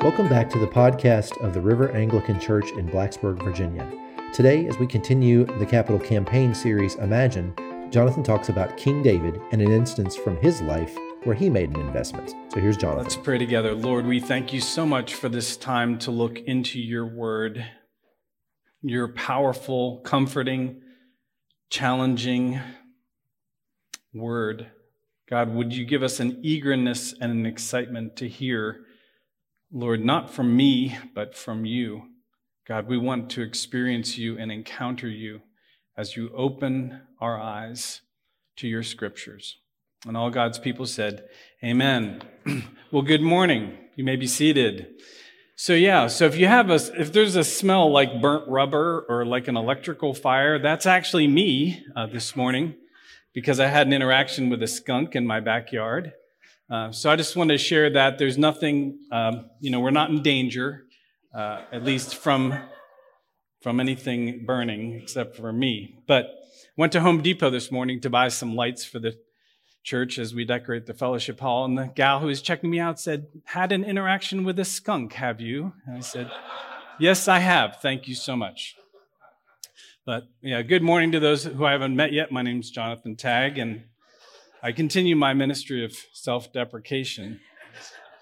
Welcome back to the podcast of the River Anglican Church in Blacksburg, Virginia. Today, as we continue the capital campaign series Imagine, Jonathan talks about King David and an instance from his life where he made an investment. So here's Jonathan. Let's pray together. Lord, we thank you so much for this time to look into your word, your powerful, comforting, challenging word. God, would you give us an eagerness and an excitement to hear, Lord, not from me, but from you. God, we want to experience you and encounter you as you open our eyes to your scriptures. And all God's people said, Amen. well, good morning. You may be seated. So yeah, so if you have a, if there's a smell like burnt rubber or like an electrical fire, that's actually me uh, this morning because I had an interaction with a skunk in my backyard. Uh, so I just wanted to share that there's nothing, um, you know, we're not in danger, uh, at least from from anything burning except for me. But went to Home Depot this morning to buy some lights for the church as we decorate the fellowship hall. And the gal who was checking me out said, Had an interaction with a skunk, have you? And I said, Yes, I have. Thank you so much. But yeah, good morning to those who I haven't met yet. My name's Jonathan Tagg, and I continue my ministry of self deprecation.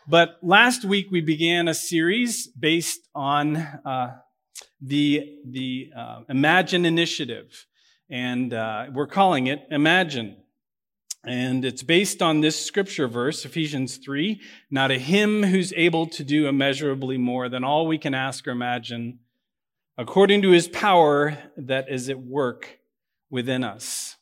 But last week we began a series based on uh, the, the uh, Imagine Initiative, and uh, we're calling it Imagine. And it's based on this scripture verse, Ephesians 3. Now to him who's able to do immeasurably more than all we can ask or imagine, according to his power that is at work within us.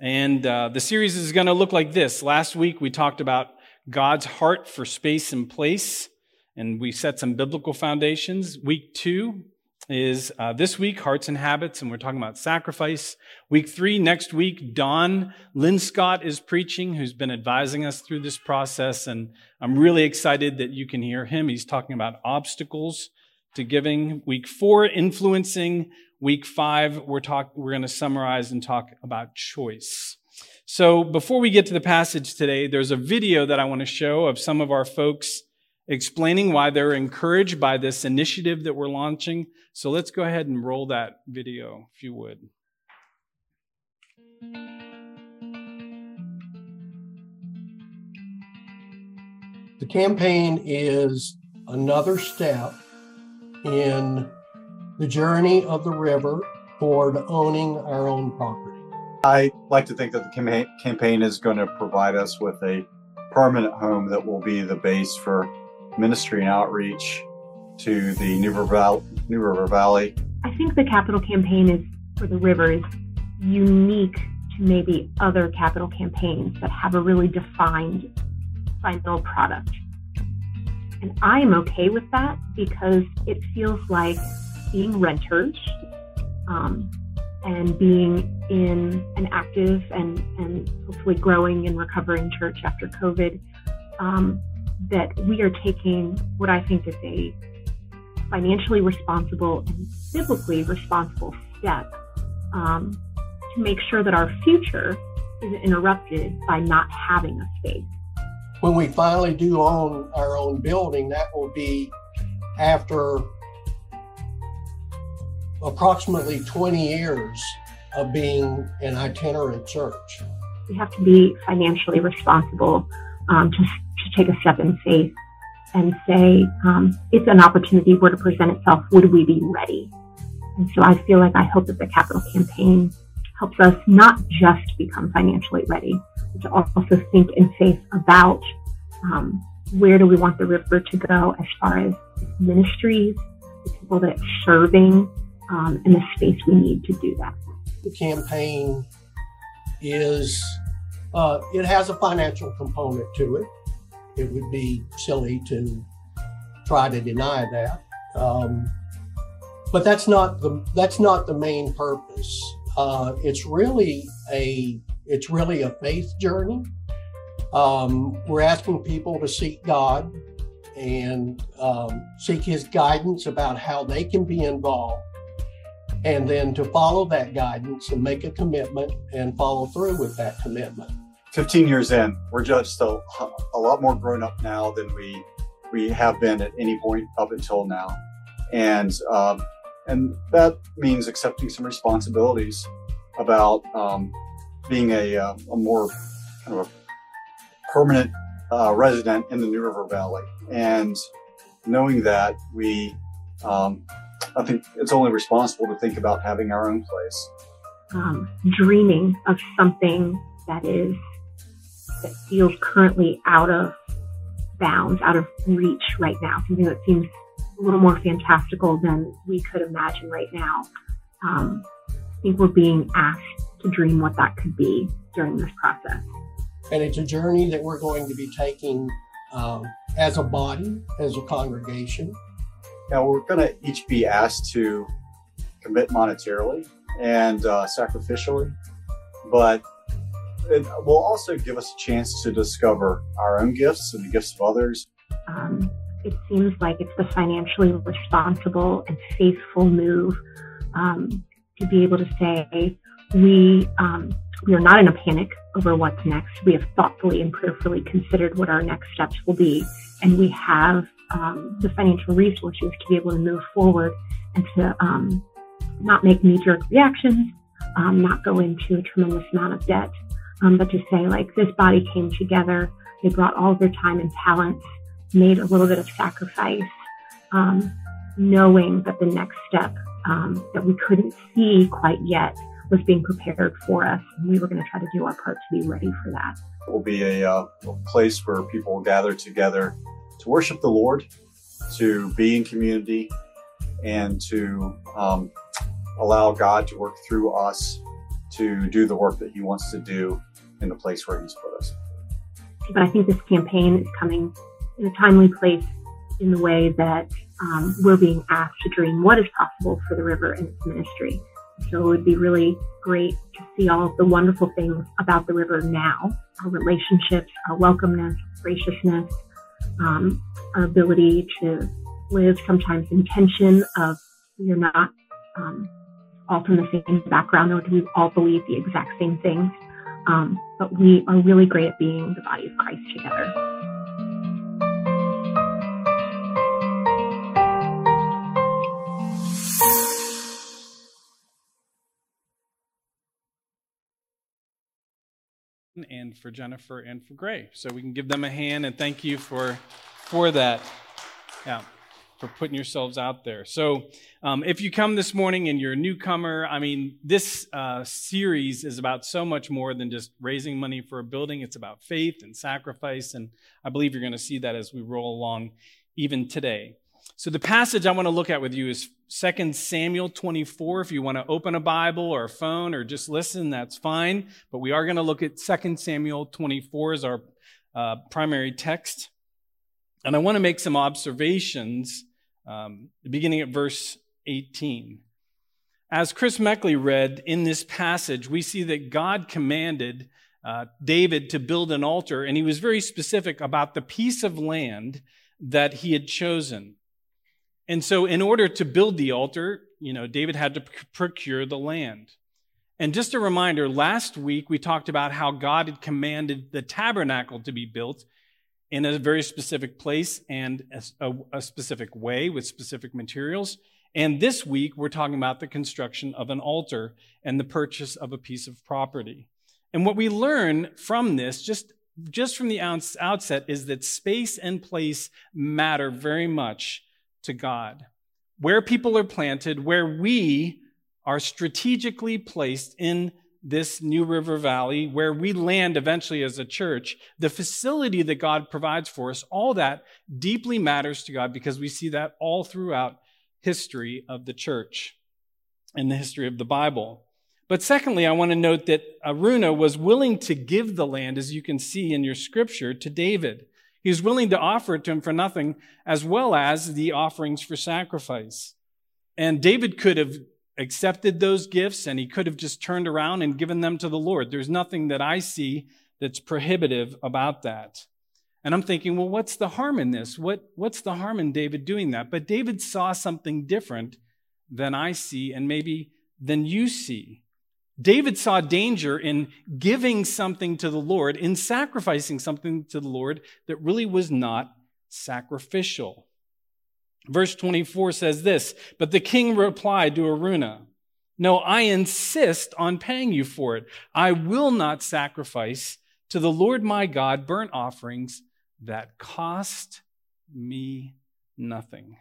And uh, the series is going to look like this. Last week we talked about God's heart for space and place, and we set some biblical foundations. Week two, is uh, this week, Hearts and Habits, and we're talking about sacrifice. Week three, next week, Don Linscott is preaching, who's been advising us through this process, and I'm really excited that you can hear him. He's talking about obstacles to giving. Week four, influencing. Week five, we're talk, we're going to summarize and talk about choice. So before we get to the passage today, there's a video that I want to show of some of our folks explaining why they're encouraged by this initiative that we're launching. So let's go ahead and roll that video, if you would. The campaign is another step in the journey of the river toward owning our own property. I like to think that the campaign is going to provide us with a permanent home that will be the base for ministry and outreach to the New River, Valley, New River Valley. I think the capital campaign is for the river is unique to maybe other capital campaigns that have a really defined final product. And I am okay with that because it feels like being renters um, and being in an active and, and hopefully growing and recovering church after COVID. Um, that we are taking what I think is a financially responsible and biblically responsible step um, to make sure that our future isn't interrupted by not having a space. When we finally do own our own building, that will be after approximately 20 years of being an itinerant church. We have to be financially responsible um, to to take a step in faith and say, um, it's an opportunity were to present itself, would we be ready? And so I feel like I hope that the capital campaign helps us not just become financially ready, but to also think in faith about um, where do we want the river to go as far as ministries, the people that are serving, um, and the space we need to do that. The campaign is, uh, it has a financial component to it it would be silly to try to deny that. Um, but that's not the that's not the main purpose. Uh, it's really a it's really a faith journey. Um, we're asking people to seek God and um, seek His guidance about how they can be involved, and then to follow that guidance and make a commitment and follow through with that commitment. 15 years in, we're just a, a lot more grown up now than we we have been at any point up until now. And, um, and that means accepting some responsibilities about um, being a, uh, a more kind of a permanent uh, resident in the New River Valley. And knowing that, we, um, I think it's only responsible to think about having our own place. Um, dreaming of something that is that feels currently out of bounds, out of reach right now, something that seems a little more fantastical than we could imagine right now. Um, I think we're being asked to dream what that could be during this process. And it's a journey that we're going to be taking um, as a body, as a congregation. Now, we're going to each be asked to commit monetarily and uh, sacrificially, but it will also give us a chance to discover our own gifts and the gifts of others. Um, it seems like it's the financially responsible and faithful move um, to be able to say we um, we are not in a panic over what's next. We have thoughtfully and prayerfully considered what our next steps will be, and we have um, the financial resources to be able to move forward and to um, not make knee-jerk reactions, um, not go into a tremendous amount of debt, um, but to say like this body came together, they brought all their time and talents, made a little bit of sacrifice, um, knowing that the next step um, that we couldn't see quite yet was being prepared for us, and we were going to try to do our part to be ready for that. It will be a, uh, a place where people will gather together to worship the Lord, to be in community, and to um, allow God to work through us to do the work that He wants to do in the place where He's put us. But I think this campaign is coming in a timely place in the way that um, we're being asked to dream what is possible for the river and its ministry. So it would be really great to see all of the wonderful things about the river now our relationships, our welcomeness, graciousness, um, ability to live sometimes in tension of we're not um, all from the same background, or do we all believe the exact same things. Um, but we are really great at being the body of Christ together. And for Jennifer and for Gray. So we can give them a hand and thank you for for that. Yeah for putting yourselves out there. So, um, if you come this morning and you're a newcomer, I mean, this uh, series is about so much more than just raising money for a building. It's about faith and sacrifice, and I believe you're going to see that as we roll along even today. So, the passage I want to look at with you is 2 Samuel 24. If you want to open a Bible or a phone or just listen, that's fine. But we are going to look at 2 Samuel 24 as our uh, primary text. And I want to make some observations um, beginning at verse 18. As Chris Meckley read in this passage, we see that God commanded uh, David to build an altar, and he was very specific about the piece of land that he had chosen. And so, in order to build the altar, you know, David had to procure the land. And just a reminder, last week we talked about how God had commanded the tabernacle to be built in a very specific place and a, a, specific way with specific materials. And this week, we're talking about the construction of an altar and the purchase of a piece of property. And what we learn from this, just, just from the outset, is that space and place matter very much to God. Where people are planted, where we are strategically placed in this New River Valley, where we land eventually as a church, the facility that God provides for us, all that deeply matters to God because we see that all throughout history of the church and the history of the Bible. But secondly, I want to note that Araunah was willing to give the land, as you can see in your scripture, to David. He was willing to offer it to him for nothing, as well as the offerings for sacrifice. And David could have accepted those gifts and he could have just turned around and given them to the Lord. There's nothing that I see that's prohibitive about that. And I'm thinking, well, what's the harm in this? What, what's the harm in David doing that? But David saw something different than I see and maybe than you see. David saw danger in giving something to the Lord, in sacrificing something to the Lord that really was not sacrificial. Verse 24 says this But the king replied to Araunah, No, I insist on paying you for it. I will not sacrifice to the Lord my God burnt offerings that cost me nothing.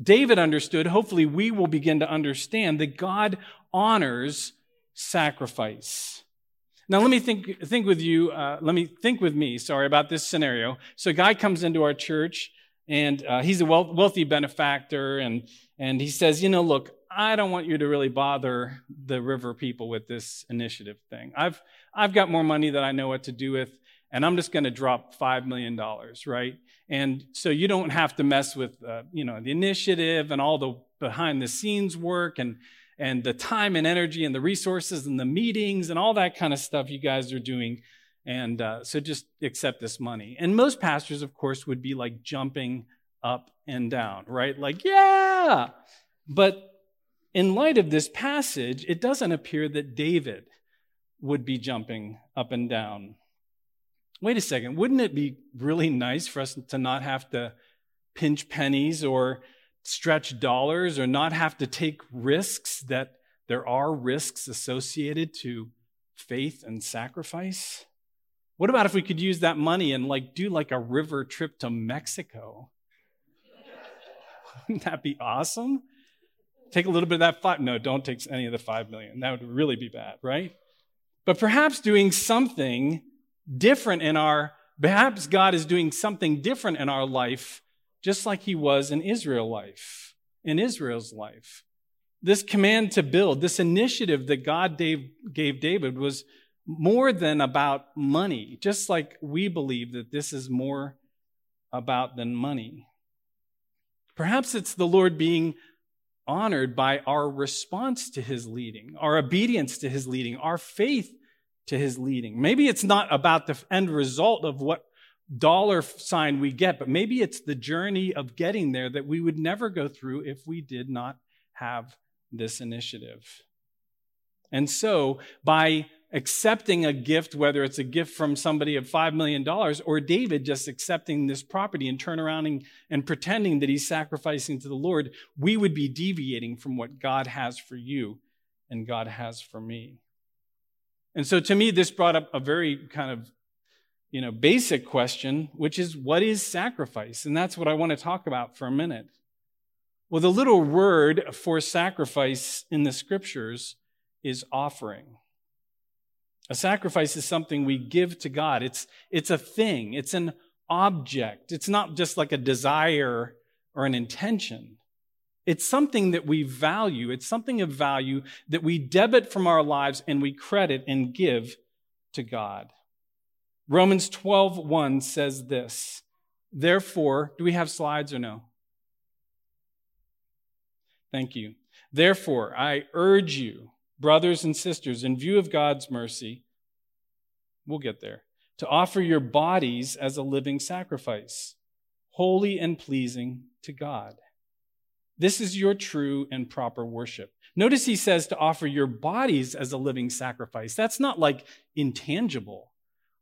David understood, hopefully, we will begin to understand that God honors sacrifice. Now, let me think, think with you, uh, let me think with me, sorry, about this scenario. So, a guy comes into our church and uh, he's a wealthy benefactor, and, and he says, You know, look, I don't want you to really bother the river people with this initiative thing. I've, I've got more money that I know what to do with, and I'm just going to drop $5 million, right? And so you don't have to mess with, uh, you know, the initiative and all the behind the scenes work and, and the time and energy and the resources and the meetings and all that kind of stuff you guys are doing. And uh, so just accept this money. And most pastors, of course, would be like jumping up and down, right? Like, yeah. But in light of this passage, it doesn't appear that David would be jumping up and down. Wait a second, wouldn't it be really nice for us to not have to pinch pennies or stretch dollars or not have to take risks that there are risks associated to faith and sacrifice? What about if we could use that money and like do like a river trip to Mexico? Wouldn't that be awesome? Take a little bit of that five. No, don't take any of the five million. That would really be bad, right? But perhaps doing something different in our, perhaps God is doing something different in our life just like he was in Israel life, in Israel's life. This command to build, this initiative that God gave, gave David was more than about money, just like we believe that this is more about than money. Perhaps it's the Lord being honored by our response to his leading, our obedience to his leading, our faith to his leading. Maybe it's not about the end result of what dollar sign we get, but maybe it's the journey of getting there that we would never go through if we did not have this initiative. And so, by accepting a gift, whether it's a gift from somebody of $5 million or David just accepting this property and turn around and, and pretending that he's sacrificing to the Lord, we would be deviating from what God has for you and God has for me. And so to me, this brought up a very kind of you know, basic question, which is what is sacrifice? And that's what I want to talk about for a minute. Well, the little word for sacrifice in the scriptures is offering. A sacrifice is something we give to God. It's, it's a thing. It's an object. It's not just like a desire or an intention. It's something that we value. It's something of value that we debit from our lives and we credit and give to God. Romans 12:1 says this. Therefore, do we have slides or no? Thank you. Therefore, I urge you, brothers and sisters, in view of God's mercy, we'll get there, to offer your bodies as a living sacrifice, holy and pleasing to God. This is your true and proper worship. Notice he says to offer your bodies as a living sacrifice. That's not like intangible.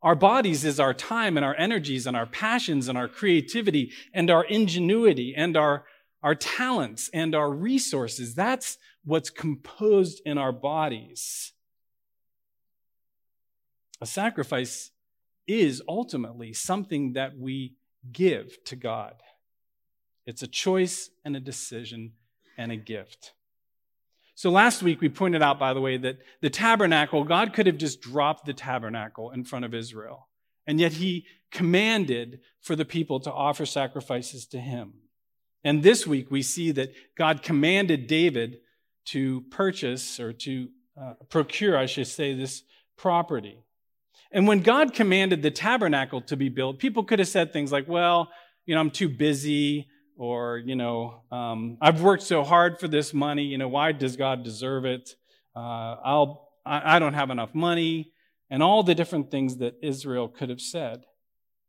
Our bodies is our time and our energies and our passions and our creativity and our ingenuity and our, our talents and our resources. That's what's composed in our bodies. A sacrifice is ultimately something that we give to God. It's a choice and a decision and a gift. So last week we pointed out, by the way, that the tabernacle, God could have just dropped the tabernacle in front of Israel. And yet he commanded for the people to offer sacrifices to him. And this week we see that God commanded David to purchase or to uh, procure, I should say, this property. And when God commanded the tabernacle to be built, people could have said things like, well, you know, I'm too busy or you know um, i've worked so hard for this money you know why does god deserve it? Uh, i'll I, I don't have enough money and all the different things that israel could have said.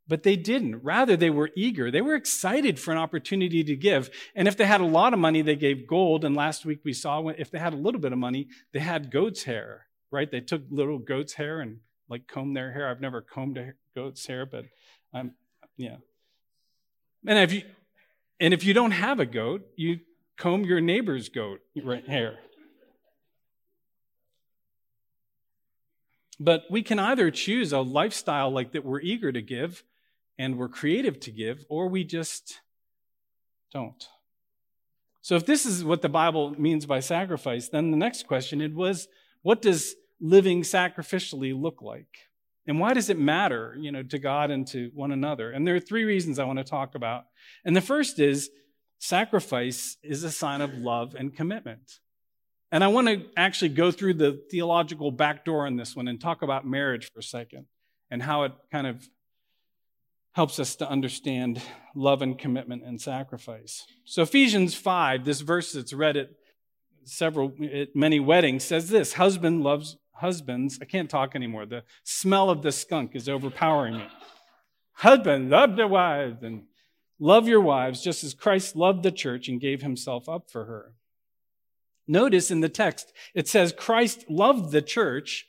But they didn't. Rather they were eager. They were excited for an opportunity to give. And if they had a lot of money they gave gold. And last week we saw if they had a little bit of money they had goat's hair right? They took little goat's hair and like combed their hair. I've never combed a goat's hair but i'm yeah. And if you, and if you don't have a goat, you comb your neighbor's goat hair. But we can either choose a lifestyle like that we're eager to give and we're creative to give, or we just don't. So if this is what the Bible means by sacrifice, then the next question it was what does living sacrificially look like? And why does it matter, you know, to God and to one another? And there are three reasons I want to talk about. And the first is sacrifice is a sign of love and commitment. And I want to actually go through the theological back door on this one and talk about marriage for a second and how it kind of helps us to understand love and commitment and sacrifice. So Ephesians 5, this verse that's read at several at many weddings says this, husband loves husbands. I can't talk anymore. The smell of the skunk is overpowering me. Husband, love their wives and love your wives just as Christ loved the church and gave himself up for her. Notice in the text, it says Christ loved the church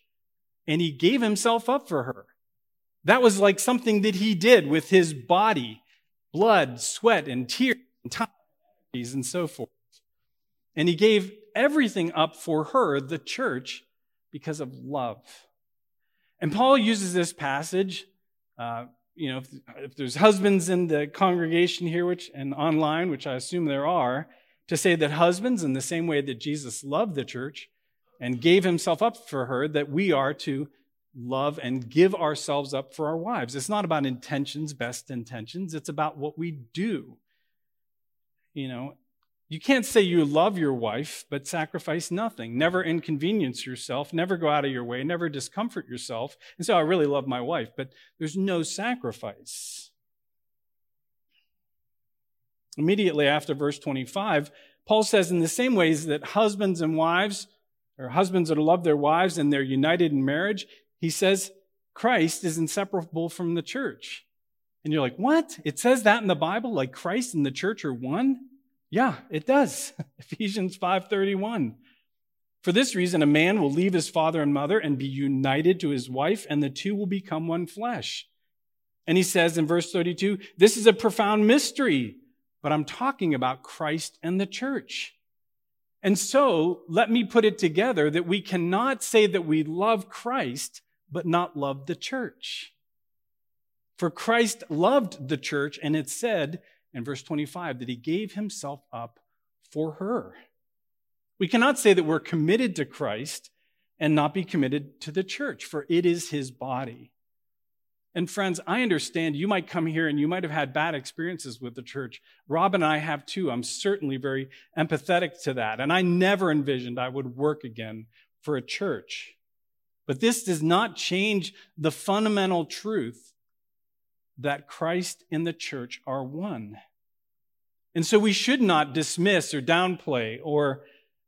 and he gave himself up for her. That was like something that he did with his body, blood, sweat, and tears, and time, and so forth. And he gave everything up for her, the church, because of love. And Paul uses this passage, uh, you know, if, if there's husbands in the congregation here, which and online, which I assume there are, to say that husbands, in the same way that Jesus loved the church and gave himself up for her, that we are to love and give ourselves up for our wives. It's not about intentions, best intentions, it's about what we do. You know, you can't say you love your wife, but sacrifice nothing. Never inconvenience yourself. Never go out of your way. Never discomfort yourself and say, oh, I really love my wife, but there's no sacrifice. Immediately after verse 25, Paul says, in the same ways that husbands and wives, or husbands that love their wives and they're united in marriage, he says, Christ is inseparable from the church. And you're like, what? It says that in the Bible? Like Christ and the church are one? Yeah, it does. Ephesians 5:31. For this reason a man will leave his father and mother and be united to his wife and the two will become one flesh. And he says in verse 32, this is a profound mystery but I'm talking about Christ and the church. And so let me put it together that we cannot say that we love Christ, but not love the church. For Christ loved the church, and it said in verse 25 that he gave himself up for her. We cannot say that we're committed to Christ and not be committed to the church, for it is his body. And friends, I understand you might come here and you might have had bad experiences with the church. Rob and I have too. I'm certainly very empathetic to that. And I never envisioned I would work again for a church. But this does not change the fundamental truth that Christ and the church are one. And so we should not dismiss or downplay or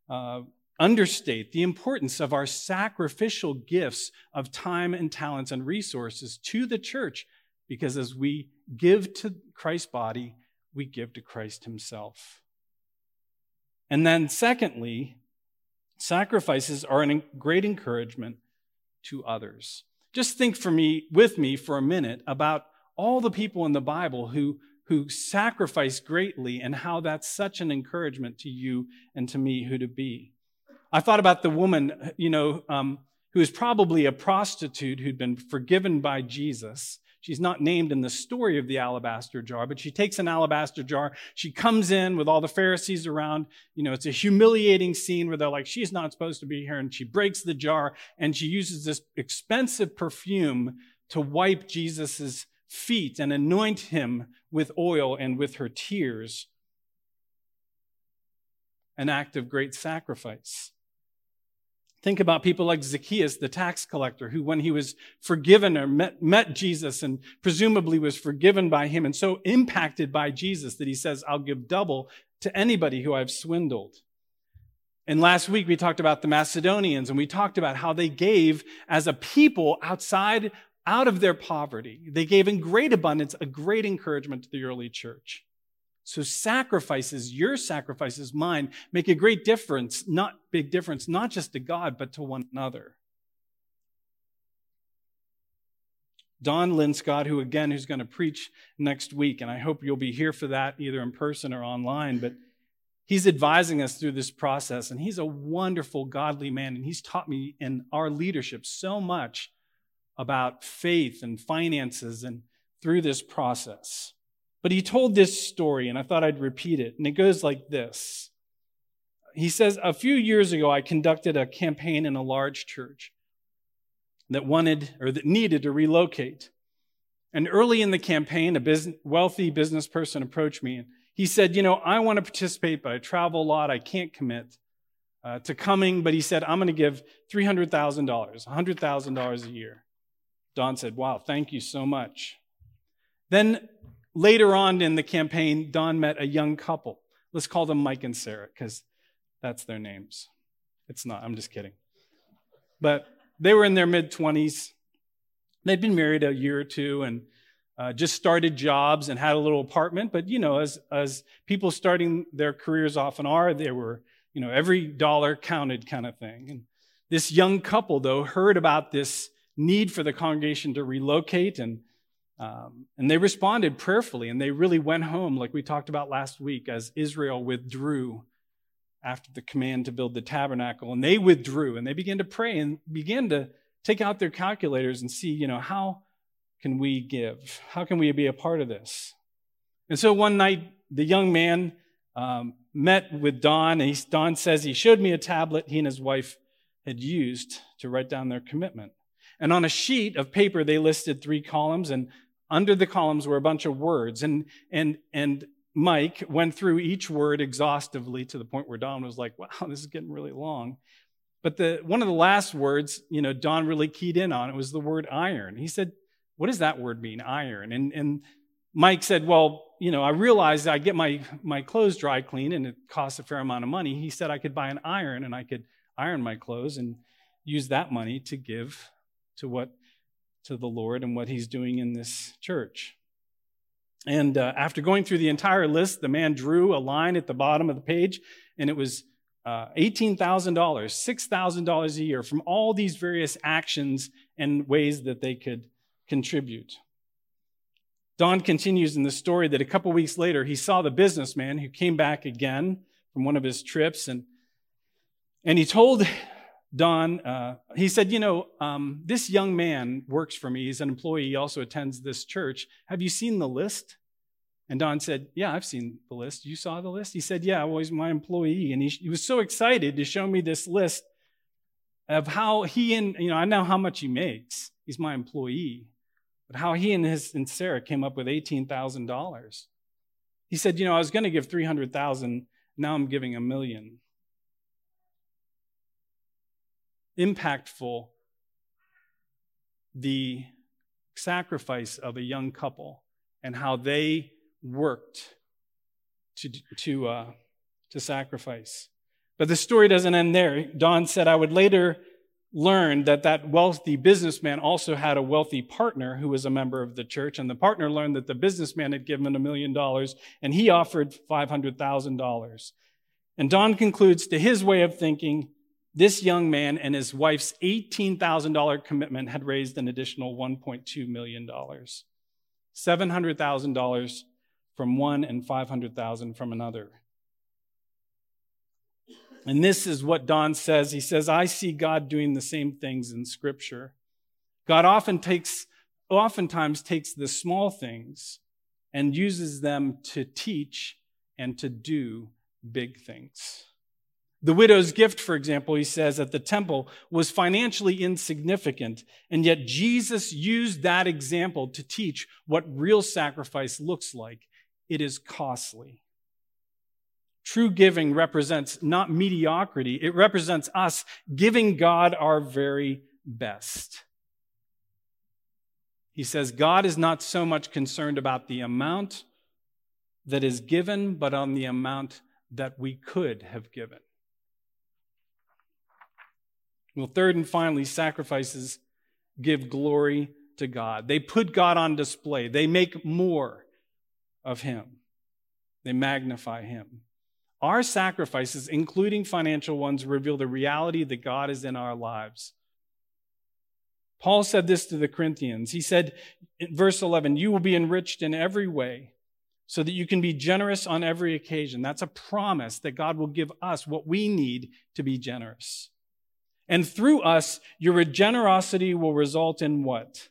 uh, understate the importance of our sacrificial gifts of time and talents and resources to the church because as we give to Christ's body, we give to Christ himself. And then, secondly, sacrifices are a great encouragement to others. Just think for me, with me for a minute about all the people in the Bible who, who sacrifice greatly and how that's such an encouragement to you and to me who to be. I thought about the woman, you know, um, who is probably a prostitute who'd been forgiven by Jesus. She's not named in the story of the alabaster jar, but she takes an alabaster jar. She comes in with all the Pharisees around. You know, it's a humiliating scene where they're like, she's not supposed to be here. And she breaks the jar and she uses this expensive perfume to wipe Jesus's feet and anoint him with oil and with her tears. An act of great sacrifice. Think about people like Zacchaeus, the tax collector, who, when he was forgiven or met, met, Jesus and presumably was forgiven by him and so impacted by Jesus that he says, I'll give double to anybody who I've swindled. And last week we talked about the Macedonians and we talked about how they gave as a people outside, out of their poverty. They gave in great abundance, a great encouragement to the early church. So sacrifices, your sacrifices, mine, make a great difference, not big difference, not just to God, but to one another. Don Linscott, who again, who's going to preach next week, and I hope you'll be here for that either in person or online, but he's advising us through this process, and he's a wonderful, godly man, and he's taught me in our leadership so much about faith and finances and through this process. But he told this story, and I thought I'd repeat it, and it goes like this. He says, A few years ago, I conducted a campaign in a large church that wanted or that needed to relocate. And early in the campaign, a business, wealthy business person approached me and he said, You know, I want to participate, but I travel a lot. I can't commit uh, to coming. But he said, I'm going to give $300,000, $100,000 a year. Don said, Wow, thank you so much. Then later on in the campaign, Don met a young couple. Let's call them Mike and Sarah because that's their names. It's not, I'm just kidding. But they were in their mid 20s. They'd been married a year or two and uh, just started jobs and had a little apartment. But, you know, as, as people starting their careers often are, they were, you know, every dollar counted kind of thing. And this young couple, though, heard about this need for the congregation to relocate and um, and they responded prayerfully and they really went home like we talked about last week as israel withdrew after the command to build the tabernacle. And they withdrew and they began to pray and began to take out their calculators and see, you know, how can we give? How can we be a part of this? And so one night, the young man um, met with Don, and he, Don says he showed me a tablet he and his wife had used to write down their commitment. And on a sheet of paper, they listed three columns, and under the columns were a bunch of words. And, and, and Mike went through each word exhaustively to the point where Don was like, wow, this is getting really long. But the, one of the last words, you know, Don really keyed in on it was the word iron. He said, what does that word mean, iron? And, and Mike said, well, you know, I realized I get my, my clothes dry clean and it costs a fair amount of money. He said I could buy an iron and I could iron my clothes and use that money to give to what to the Lord and what he's doing in this church. And uh, after going through the entire list, the man drew a line at the bottom of the page, and it was uh, $18,000, $6,000 a year from all these various actions and ways that they could contribute. Don continues in the story that a couple weeks later, he saw the businessman who came back again from one of his trips, and, and he told Don, uh, he said, You know, um, this young man works for me. He's an employee. He also attends this church. Have you seen the list? And Don said, Yeah, I've seen the list. You saw the list? He said, Yeah, well, he's my employee. And he, he was so excited to show me this list of how he and, you know, I know how much he makes. He's my employee. But how he and his and Sarah came up with $18,000. He said, You know, I was going to give 300000 Now I'm giving a million impactful the sacrifice of a young couple and how they worked to, to, uh, to sacrifice. But the story doesn't end there. Don said, I would later learn that that wealthy businessman also had a wealthy partner who was a member of the church. And the partner learned that the businessman had given a million dollars and he offered $500,000. And Don concludes to his way of thinking, this young man and his wife's $18,000 commitment had raised an additional $1.2 million. $700,000 from one and 500,000 from another. And this is what Don says. He says, I see God doing the same things in Scripture. God often takes, oftentimes takes the small things and uses them to teach and to do big things. The widow's gift, for example, he says at the temple was financially insignificant, and yet Jesus used that example to teach what real sacrifice looks like. It is costly. True giving represents not mediocrity, it represents us giving God our very best. He says God is not so much concerned about the amount that is given, but on the amount that we could have given. Well, third and finally, sacrifices give glory to God. They put God on display, they make more of Him, they magnify Him. Our sacrifices, including financial ones, reveal the reality that God is in our lives. Paul said this to the Corinthians. He said, verse 11, You will be enriched in every way so that you can be generous on every occasion. That's a promise that God will give us what we need to be generous. And through us, your generosity will result in what?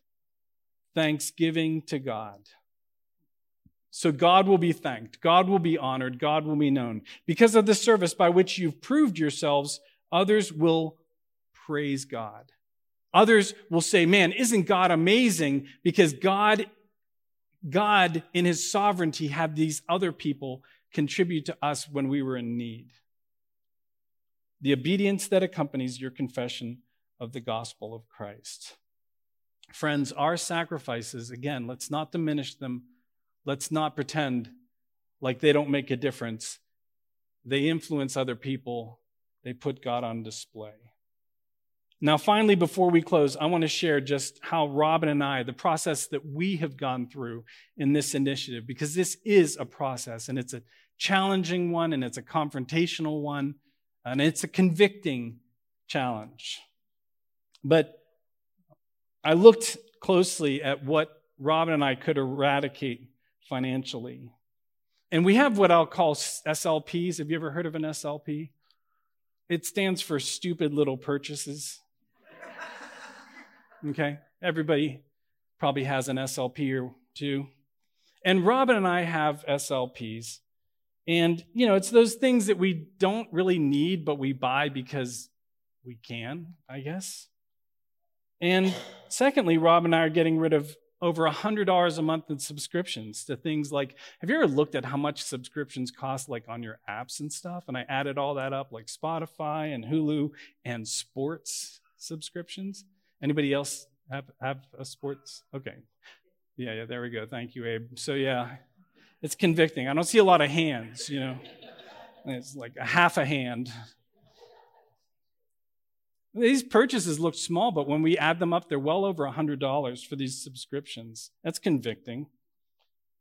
Thanksgiving to God. So God will be thanked, God will be honored, God will be known. Because of the service by which you've proved yourselves, others will praise God. Others will say, man, isn't God amazing? Because God, God in his sovereignty had these other people contribute to us when we were in need. The obedience that accompanies your confession of the gospel of Christ. Friends, our sacrifices, again, let's not diminish them. Let's not pretend like they don't make a difference. They influence other people, they put God on display. Now, finally, before we close, I want to share just how Robin and I, the process that we have gone through in this initiative, because this is a process and it's a challenging one and it's a confrontational one and it's a convicting challenge. But I looked closely at what Robin and I could eradicate financially. And we have what I'll call SLPs. Have you ever heard of an SLP? It stands for stupid little purchases. Okay? Everybody probably has an SLP or two. And Robin and I have SLPs. And, you know, it's those things that we don't really need, but we buy because we can, I guess. And secondly, Rob and I are getting rid of over $100 a month in subscriptions to things like have you ever looked at how much subscriptions cost like on your apps and stuff and i added all that up like spotify and hulu and sports subscriptions Anybody else have, have a sports? Okay. Yeah, yeah, there we go. Thank you, Abe. So, yeah, it's convicting. I don't see a lot of hands, you know. It's like a half a hand. These purchases look small, but when we add them up, they're well over $100 for these subscriptions. That's convicting.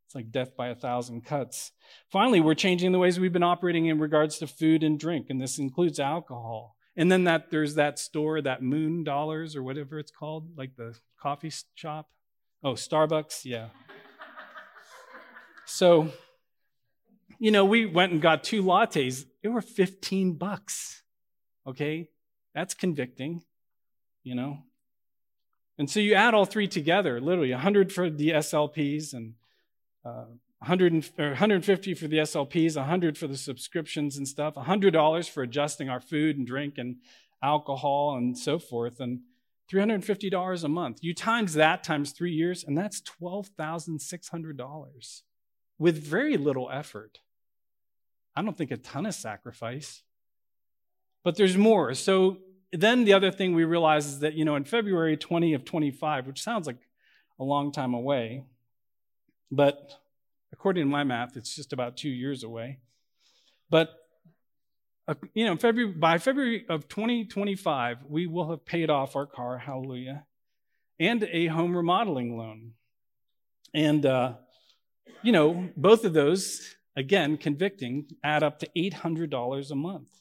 It's like death by a thousand cuts. Finally, we're changing the ways we've been operating in regards to food and drink, and this includes alcohol. And then that there's that store, that Moon Dollars or whatever it's called, like the coffee shop. Oh, Starbucks, yeah. So, you know, we went and got two lattes. They were 15 bucks. Okay? That's convicting, you know. And so you add all three together, literally 100 for the SLPs and uh, 100 or 150 for the SLPs, 100 for the subscriptions and stuff, $100 for adjusting our food and drink and alcohol and so forth, and $350 a month. You times that times three years, and that's $12,600 with very little effort. I don't think a ton of sacrifice, but there's more. So then the other thing we realize is that, you know, in February 20 of 25, which sounds like a long time away, but According to my math, it's just about two years away. But uh, you know, February, by February of 2025, we will have paid off our car, hallelujah, and a home remodeling loan. And, uh, you know, both of those, again, convicting, add up to $800 a month.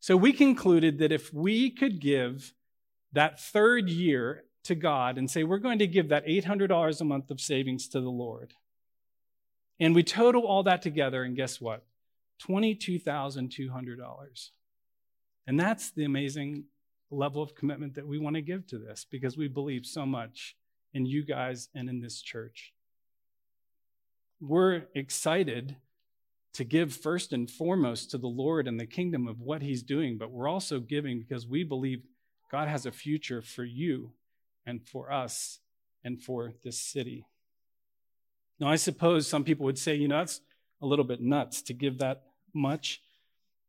So we concluded that if we could give that third year to God and say, we're going to give that $800 a month of savings to the Lord, and we total all that together, and guess what? $22,200. And that's the amazing level of commitment that we want to give to this because we believe so much in you guys and in this church. We're excited to give first and foremost to the Lord and the kingdom of what He's doing, but we're also giving because we believe God has a future for you and for us and for this city. Now, I suppose some people would say, you know, that's a little bit nuts to give that much,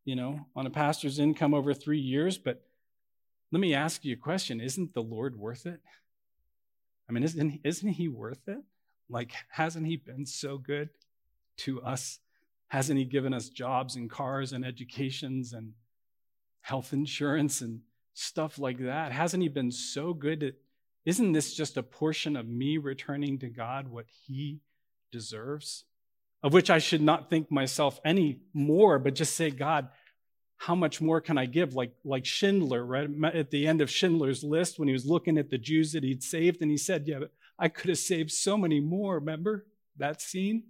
you know, on a pastor's income over three years. But let me ask you a question Isn't the Lord worth it? I mean, isn't, isn't he worth it? Like, hasn't he been so good to us? Hasn't he given us jobs and cars and educations and health insurance and stuff like that? Hasn't he been so good at, isn't this just a portion of me returning to God what he deserves, of which I should not think myself any more, but just say, God, how much more can I give? Like, like Schindler, right? At the end of Schindler's list, when he was looking at the Jews that he'd saved, and he said, Yeah, I could have saved so many more. Remember that scene?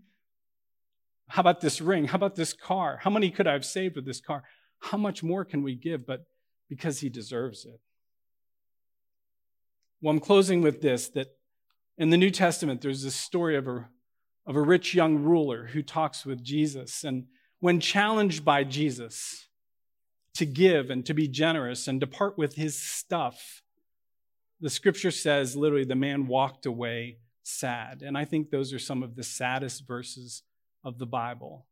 How about this ring? How about this car? How many could I have saved with this car? How much more can we give? But because he deserves it. Well, I'm closing with this that in the New Testament, there's this story of a, of a rich young ruler who talks with Jesus. And when challenged by Jesus to give and to be generous and depart with his stuff, the scripture says literally the man walked away sad. And I think those are some of the saddest verses of the Bible.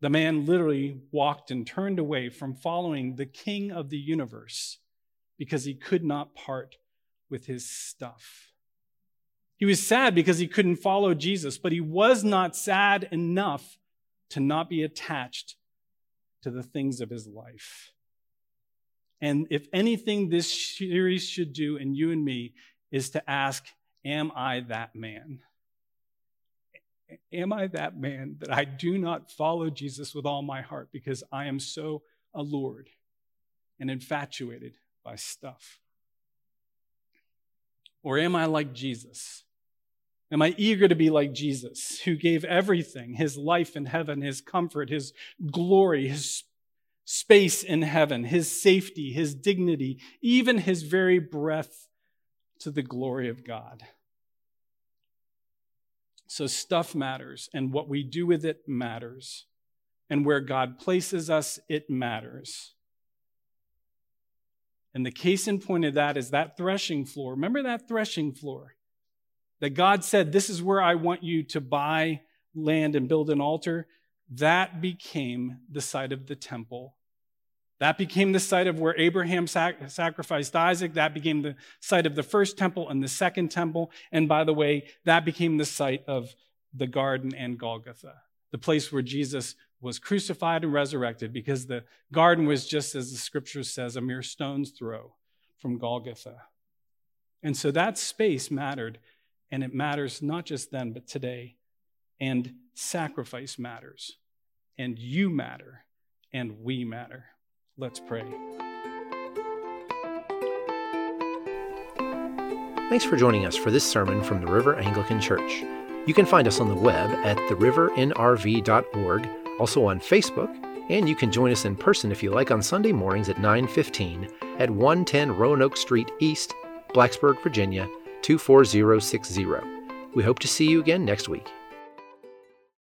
The man literally walked and turned away from following the king of the universe because he could not part with his stuff. He was sad because he couldn't follow Jesus, but he was not sad enough to not be attached to the things of his life. And if anything, this series should do, and you and me, is to ask, Am I that man? Am I that man that I do not follow Jesus with all my heart because I am so allured and infatuated by stuff? Or am I like Jesus? Am I eager to be like Jesus, who gave everything his life in heaven, his comfort, his glory, his space in heaven, his safety, his dignity, even his very breath to the glory of God? So, stuff matters, and what we do with it matters. And where God places us, it matters. And the case in point of that is that threshing floor. Remember that threshing floor? That God said, This is where I want you to buy land and build an altar. That became the site of the temple. That became the site of where Abraham sac- sacrificed Isaac. That became the site of the first temple and the second temple. And by the way, that became the site of the garden and Golgotha, the place where Jesus was crucified and resurrected because the garden was just as the scripture says, a mere stone's throw from Golgotha. And so that space mattered, and it matters not just then, but today. And sacrifice matters, and you matter, and we matter. Let's pray. Thanks for joining us for this sermon from the River Anglican Church. You can find us on the web at therivernrv.org also on Facebook, and you can join us in person if you like on Sunday mornings at 9:15 at 110 Roanoke Street East, Blacksburg, Virginia 24060. We hope to see you again next week.